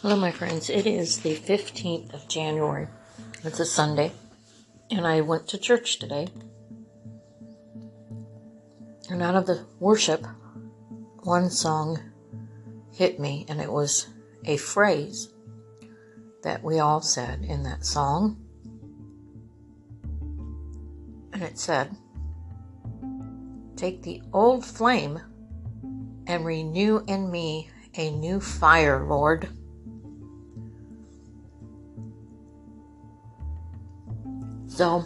Hello, my friends. It is the 15th of January. It's a Sunday, and I went to church today. And out of the worship, one song hit me, and it was a phrase that we all said in that song. And it said, Take the old flame and renew in me a new fire, Lord. So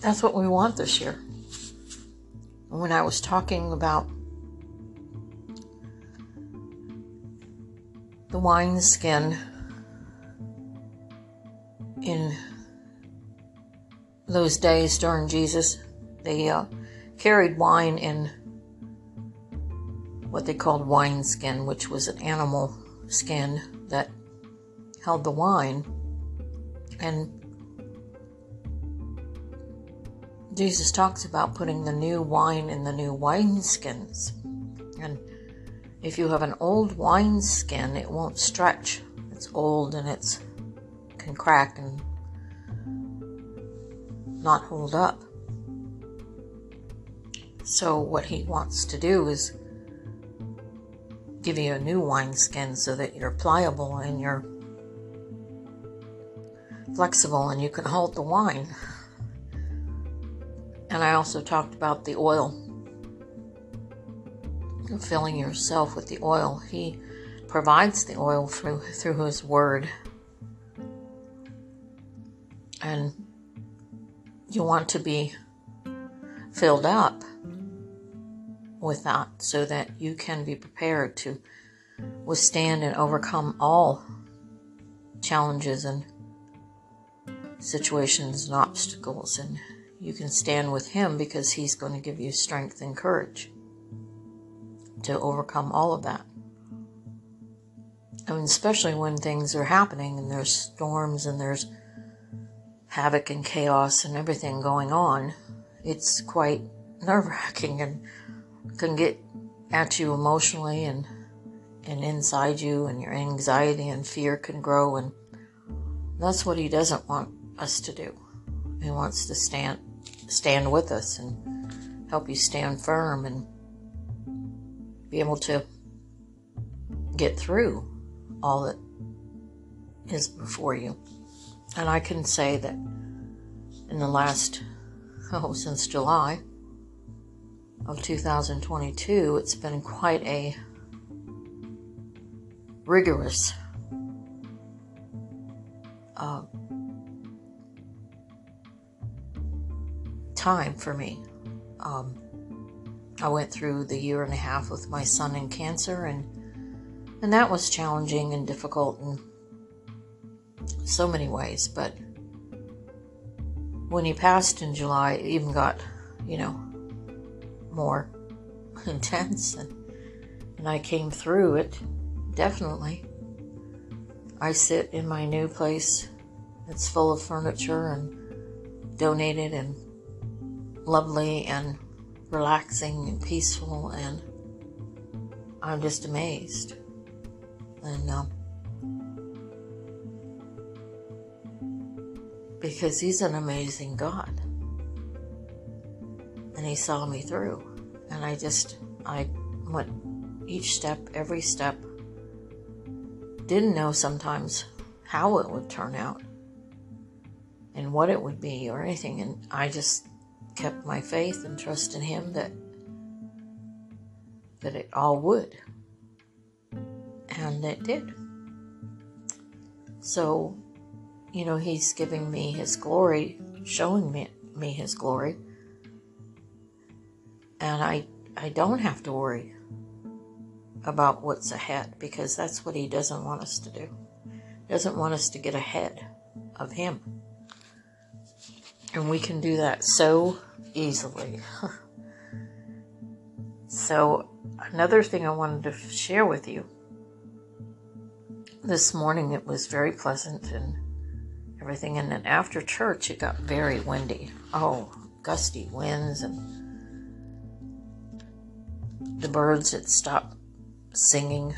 that's what we want this year. When I was talking about the wineskin in those days during Jesus, they uh, carried wine in what they called wineskin, which was an animal skin that held the wine. And Jesus talks about putting the new wine in the new wineskins. And if you have an old wineskin, it won't stretch. It's old and it's can crack and not hold up. So what he wants to do is give you a new wineskin so that you're pliable and you're flexible and you can hold the wine. And I also talked about the oil, filling yourself with the oil. He provides the oil through through His Word, and you want to be filled up with that so that you can be prepared to withstand and overcome all challenges and situations and obstacles and you can stand with Him because He's going to give you strength and courage to overcome all of that. I mean, especially when things are happening and there's storms and there's havoc and chaos and everything going on, it's quite nerve wracking and can get at you emotionally and and inside you and your anxiety and fear can grow and that's what he doesn't want us to do. He wants to stand stand with us and help you stand firm and be able to get through all that is before you. And I can say that in the last, oh, since July of 2022, it's been quite a rigorous uh, time for me. Um, I went through the year and a half with my son in cancer, and and that was challenging and difficult in so many ways. But when he passed in July, it even got, you know, more intense, and and I came through it definitely. I sit in my new place. It's full of furniture and donated and lovely and relaxing and peaceful, and I'm just amazed. And um, because He's an amazing God, and He saw me through, and I just I went each step, every step. Didn't know sometimes how it would turn out and what it would be or anything, and I just kept my faith and trust in him that that it all would. And it did. So, you know, he's giving me his glory, showing me, me his glory. And I I don't have to worry about what's ahead because that's what he doesn't want us to do. He doesn't want us to get ahead of him. And we can do that so easily. so, another thing I wanted to share with you this morning, it was very pleasant and everything. And then after church, it got very windy. Oh, gusty winds and the birds had stopped singing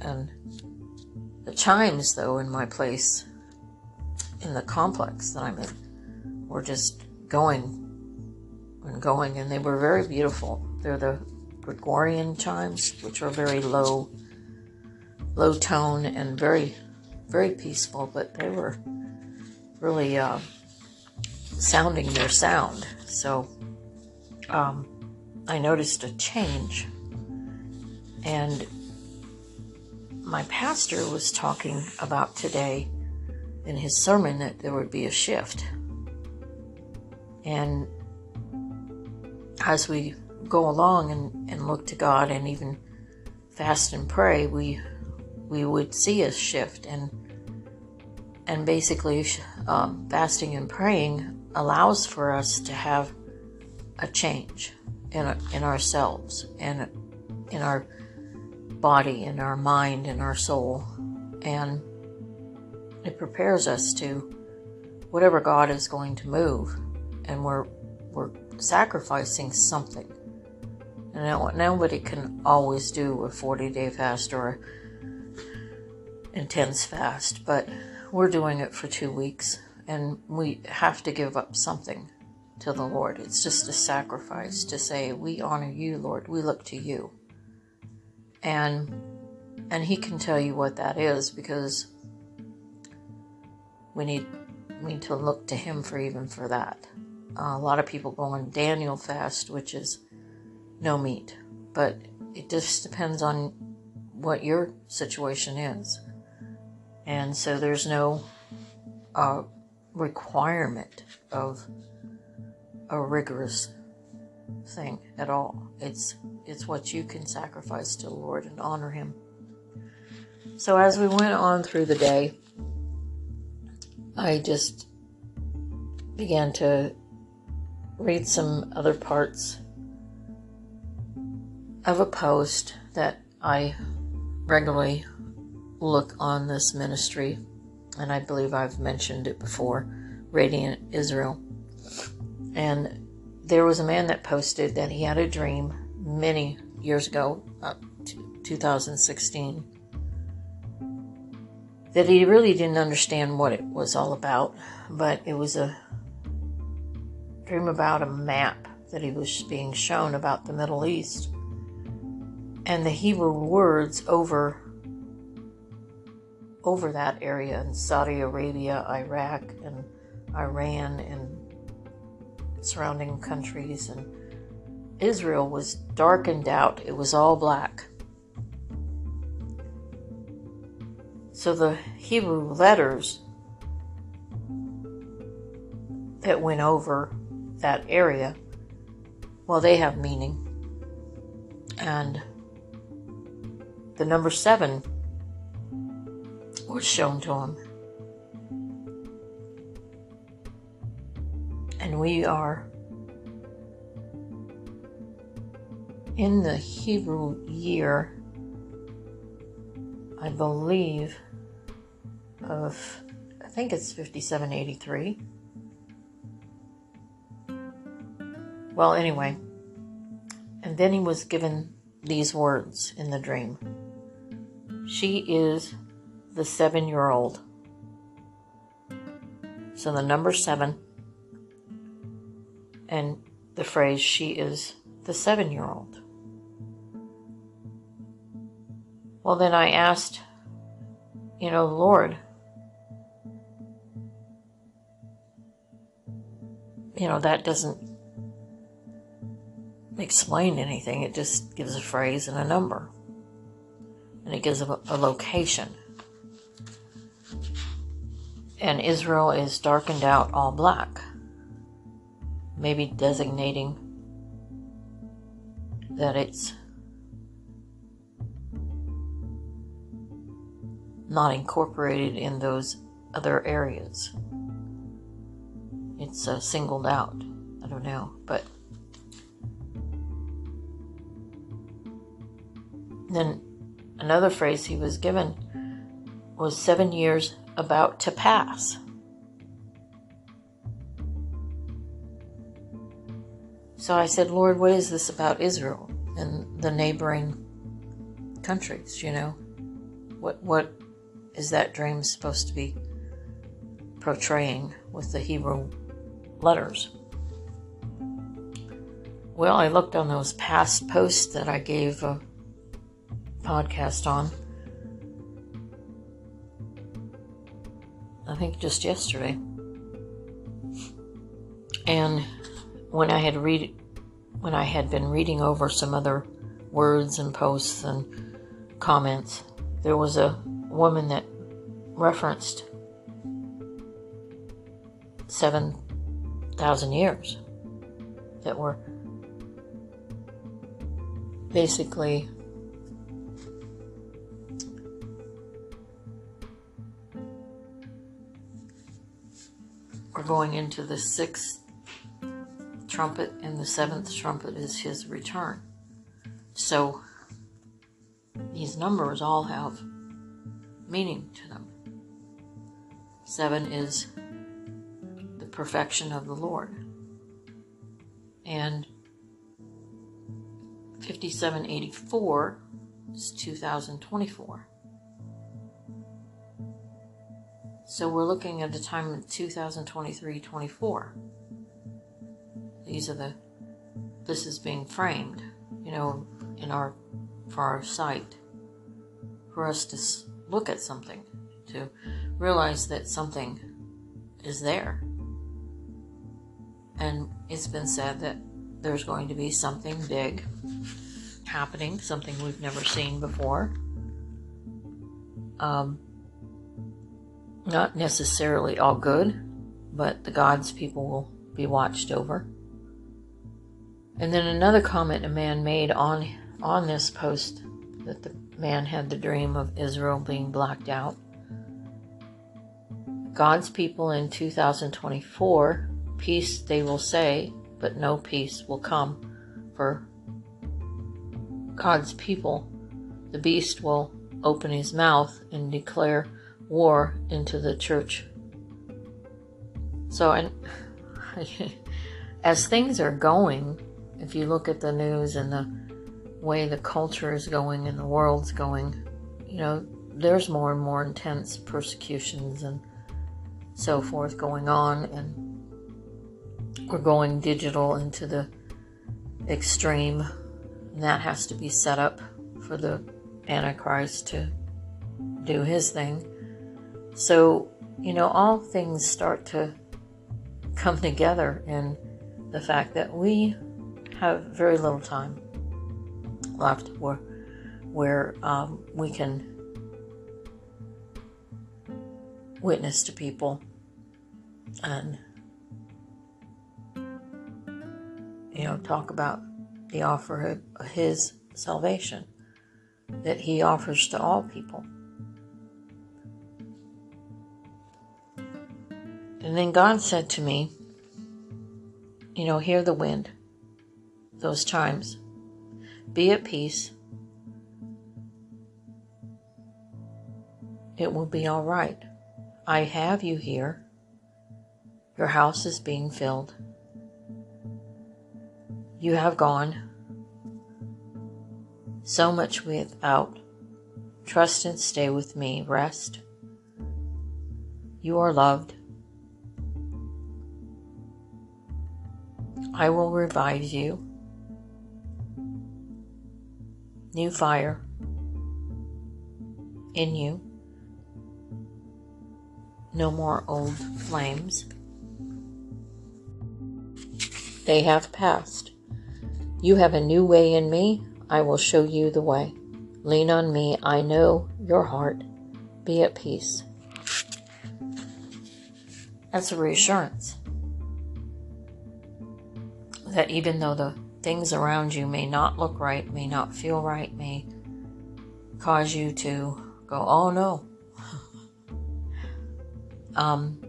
and The chimes, though, in my place, in the complex that I'm in, were just going and going, and they were very beautiful. They're the Gregorian chimes, which are very low, low tone and very, very peaceful, but they were really uh, sounding their sound. So um, I noticed a change. And my pastor was talking about today in his sermon that there would be a shift. And as we go along and, and look to God and even fast and pray, we we would see a shift and and basically um, fasting and praying allows for us to have a change in, in ourselves and in our body, in our mind, in our soul. And it prepares us to whatever God is going to move. And we're, we're sacrificing something. And nobody can always do a 40 day fast or intense fast, but we're doing it for two weeks and we have to give up something to the Lord. It's just a sacrifice to say, We honor you, Lord. We look to you. And and he can tell you what that is because we need we need to look to him for even for that. A lot of people go on Daniel fast, which is no meat, but it just depends on what your situation is. And so there's no uh, requirement of a rigorous thing at all. It's it's what you can sacrifice to the Lord and honor him. So as we went on through the day, I just began to read some other parts of a post that I regularly look on this ministry, and I believe I've mentioned it before Radiant Israel. And there was a man that posted that he had a dream many years ago, uh, 2016, that he really didn't understand what it was all about, but it was a dream about a map that he was being shown about the Middle East. And the Hebrew words over over that area in Saudi Arabia, Iraq, and Iran, and surrounding countries, and Israel was darkened out. It was all black. So the Hebrew letters that went over that area, well, they have meaning. And the number seven was shown to him. And we are in the Hebrew year, I believe, of, I think it's 5783. Well, anyway, and then he was given these words in the dream She is the seven year old. So the number seven and the phrase, she is the seven year old. Well, then I asked, you know, Lord, you know, that doesn't explain anything. It just gives a phrase and a number. And it gives a, a location. And Israel is darkened out all black maybe designating that it's not incorporated in those other areas. It's uh, singled out. I don't know, but then another phrase he was given was seven years about to pass. So I said, Lord, what is this about Israel and the neighboring countries? You know, what what is that dream supposed to be portraying with the Hebrew letters? Well, I looked on those past posts that I gave a podcast on. I think just yesterday. And when I had read when I had been reading over some other words and posts and comments, there was a woman that referenced 7,000 years that were basically we're going into the sixth trumpet and the seventh trumpet is his return so these numbers all have meaning to them. Seven is the perfection of the Lord. And 5784 is 2024. So we're looking at the time of 2023 24. These are the, this is being framed, you know, in our, for our sight, for us to look at something, to realize that something is there. And it's been said that there's going to be something big happening, something we've never seen before. Um, not necessarily all good, but the God's people will be watched over. And then another comment a man made on on this post that the man had the dream of Israel being blacked out. God's people in 2024, peace they will say, but no peace will come for God's people. The beast will open his mouth and declare war into the church. So, and as things are going, if you look at the news and the way the culture is going and the world's going, you know, there's more and more intense persecutions and so forth going on, and we're going digital into the extreme, and that has to be set up for the Antichrist to do his thing. So, you know, all things start to come together in the fact that we have very little time left where, where um, we can witness to people and you know talk about the offer of his salvation that he offers to all people and then god said to me you know hear the wind those chimes be at peace. It will be all right. I have you here. Your house is being filled. You have gone so much without. Trust and stay with me. Rest. You are loved. I will revive you new fire in you. No more old flames. They have passed. You have a new way in me. I will show you the way. Lean on me. I know your heart. Be at peace. That's a reassurance that even though the things around you may not look right, may not feel right, may cause you to go, oh no. um,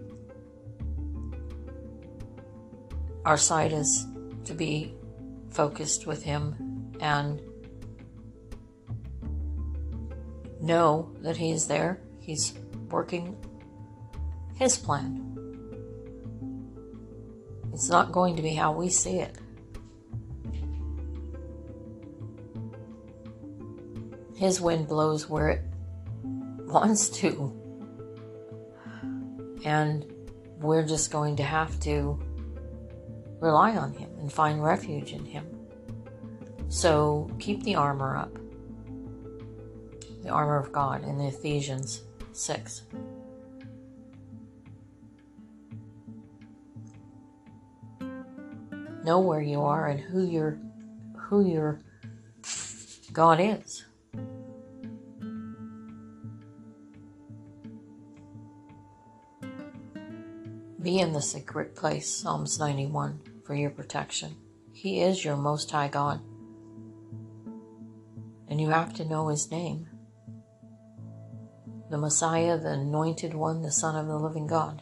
our sight is to be focused with Him and know that He is there. He's working His plan. It's not going to be how we see it. His wind blows where it wants to. And we're just going to have to rely on Him and find refuge in Him. So keep the armor up the armor of God in the Ephesians 6. Know where you are and who your who your God is. Be in the secret place, Psalms 91, for your protection. He is your Most High God. And you have to know His name the Messiah, the Anointed One, the Son of the Living God.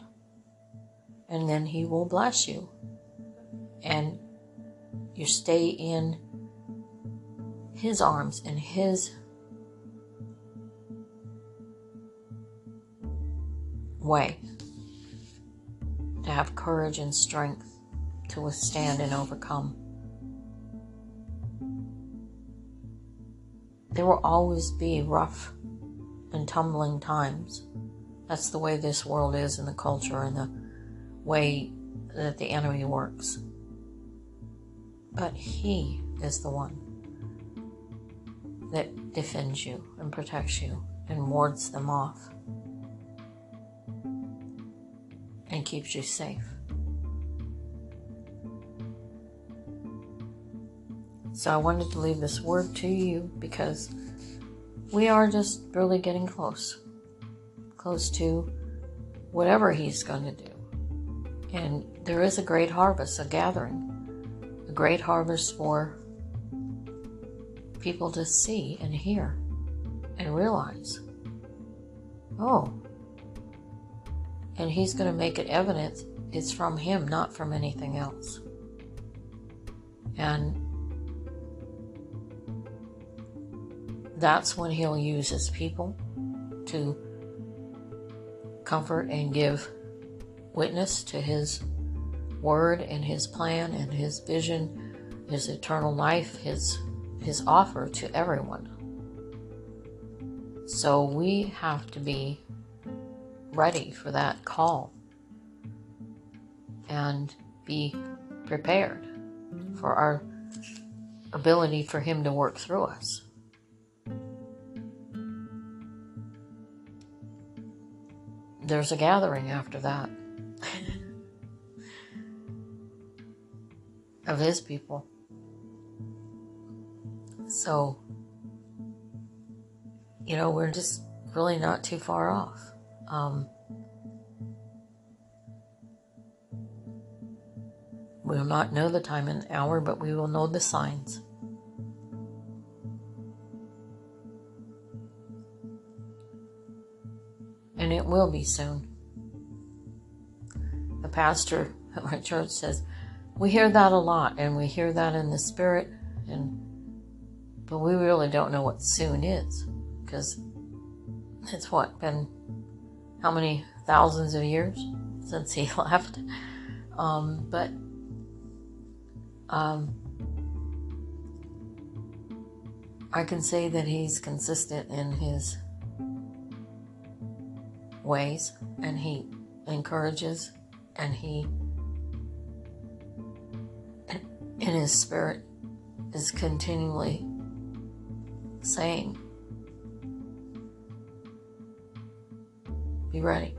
And then He will bless you. And you stay in His arms and His way to have courage and strength to withstand and overcome. There will always be rough and tumbling times. That's the way this world is and the culture and the way that the enemy works. But He is the one that defends you and protects you and wards them off and keeps you safe. So I wanted to leave this word to you because we are just really getting close. Close to whatever he's going to do. And there is a great harvest, a gathering, a great harvest for people to see and hear and realize. Oh. And he's going to make it evident it's from him, not from anything else. And that's when he'll use his people to comfort and give witness to his word and his plan and his vision, his eternal life, his his offer to everyone. So we have to be ready for that call and be prepared for our ability for him to work through us. there's a gathering after that of his people. So, you know, we're just really not too far off. Um, we will not know the time and hour, but we will know the signs. and it will be soon. The pastor at my church says, We hear that a lot, and we hear that in the spirit, and but we really don't know what soon is because it's what been how many thousands of years since he left. Um, but um, I can say that he's consistent in his ways and he encourages and he his spirit is continually saying be ready.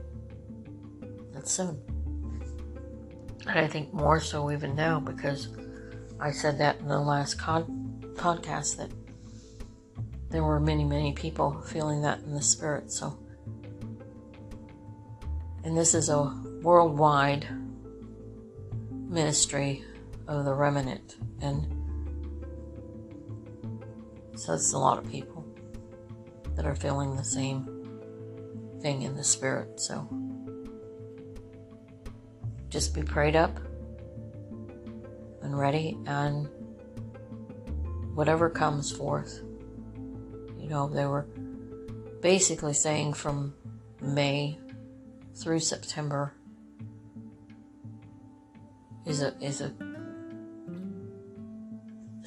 That's soon. And i think more so even now because i said that in the last podcast that there were many many people feeling that in the spirit so. And this is a worldwide ministry of the remnant. And so it's a lot of people that are feeling the same thing in the spirit. So just be prayed up and ready and whatever comes forth. You know, they were basically saying from May through September is a is a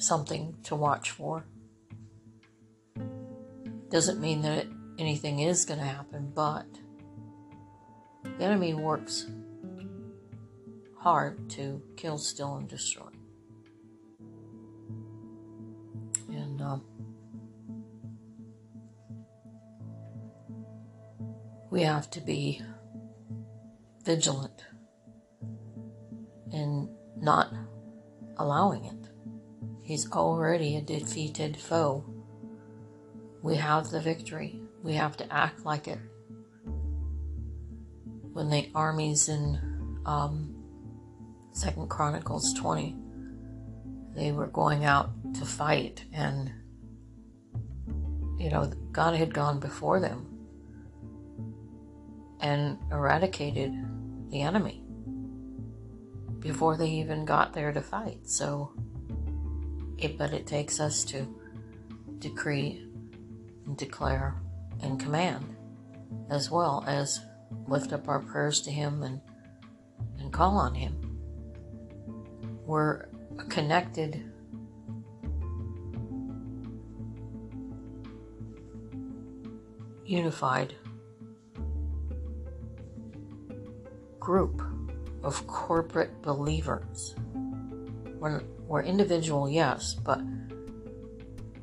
something to watch for. Doesn't mean that anything is going to happen, but the enemy works hard to kill, steal, and destroy. And um, we have to be vigilant in not allowing it. He's already a defeated foe. We have the victory. We have to act like it. When the armies in um, Second Chronicles 20, they were going out to fight, and you know God had gone before them and eradicated the enemy before they even got there to fight. So, it, but it takes us to decree and declare and command as well as lift up our prayers to Him and, and call on Him. We're a connected unified group of corporate believers. We're, we're individual, yes, but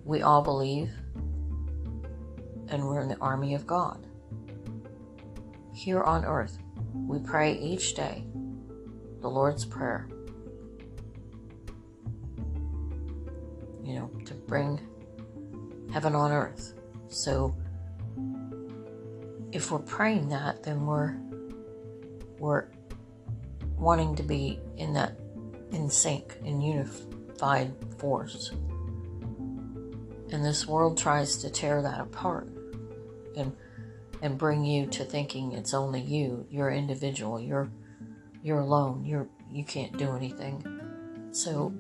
we all believe and we're in the army of God. Here on earth, we pray each day the Lord's Prayer. You know, to bring heaven on earth. So, if we're praying that, then we're we're wanting to be in that in sync, in unified force. And this world tries to tear that apart and and bring you to thinking it's only you, you're individual, you're you're alone, you're you can't do anything. So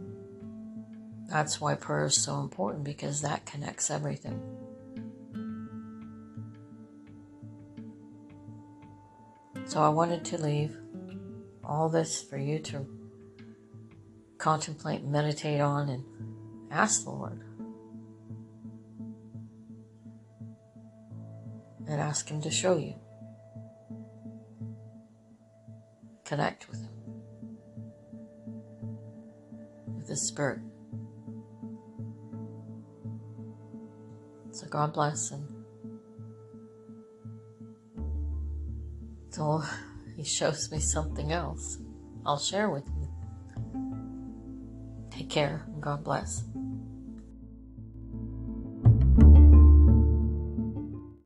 that's why prayer is so important because that connects everything. So I wanted to leave all this for you to contemplate, meditate on, and ask the Lord. And ask Him to show you. Connect with Him, with His Spirit. So God bless and until He shows me something else, I'll share with you. Care God bless.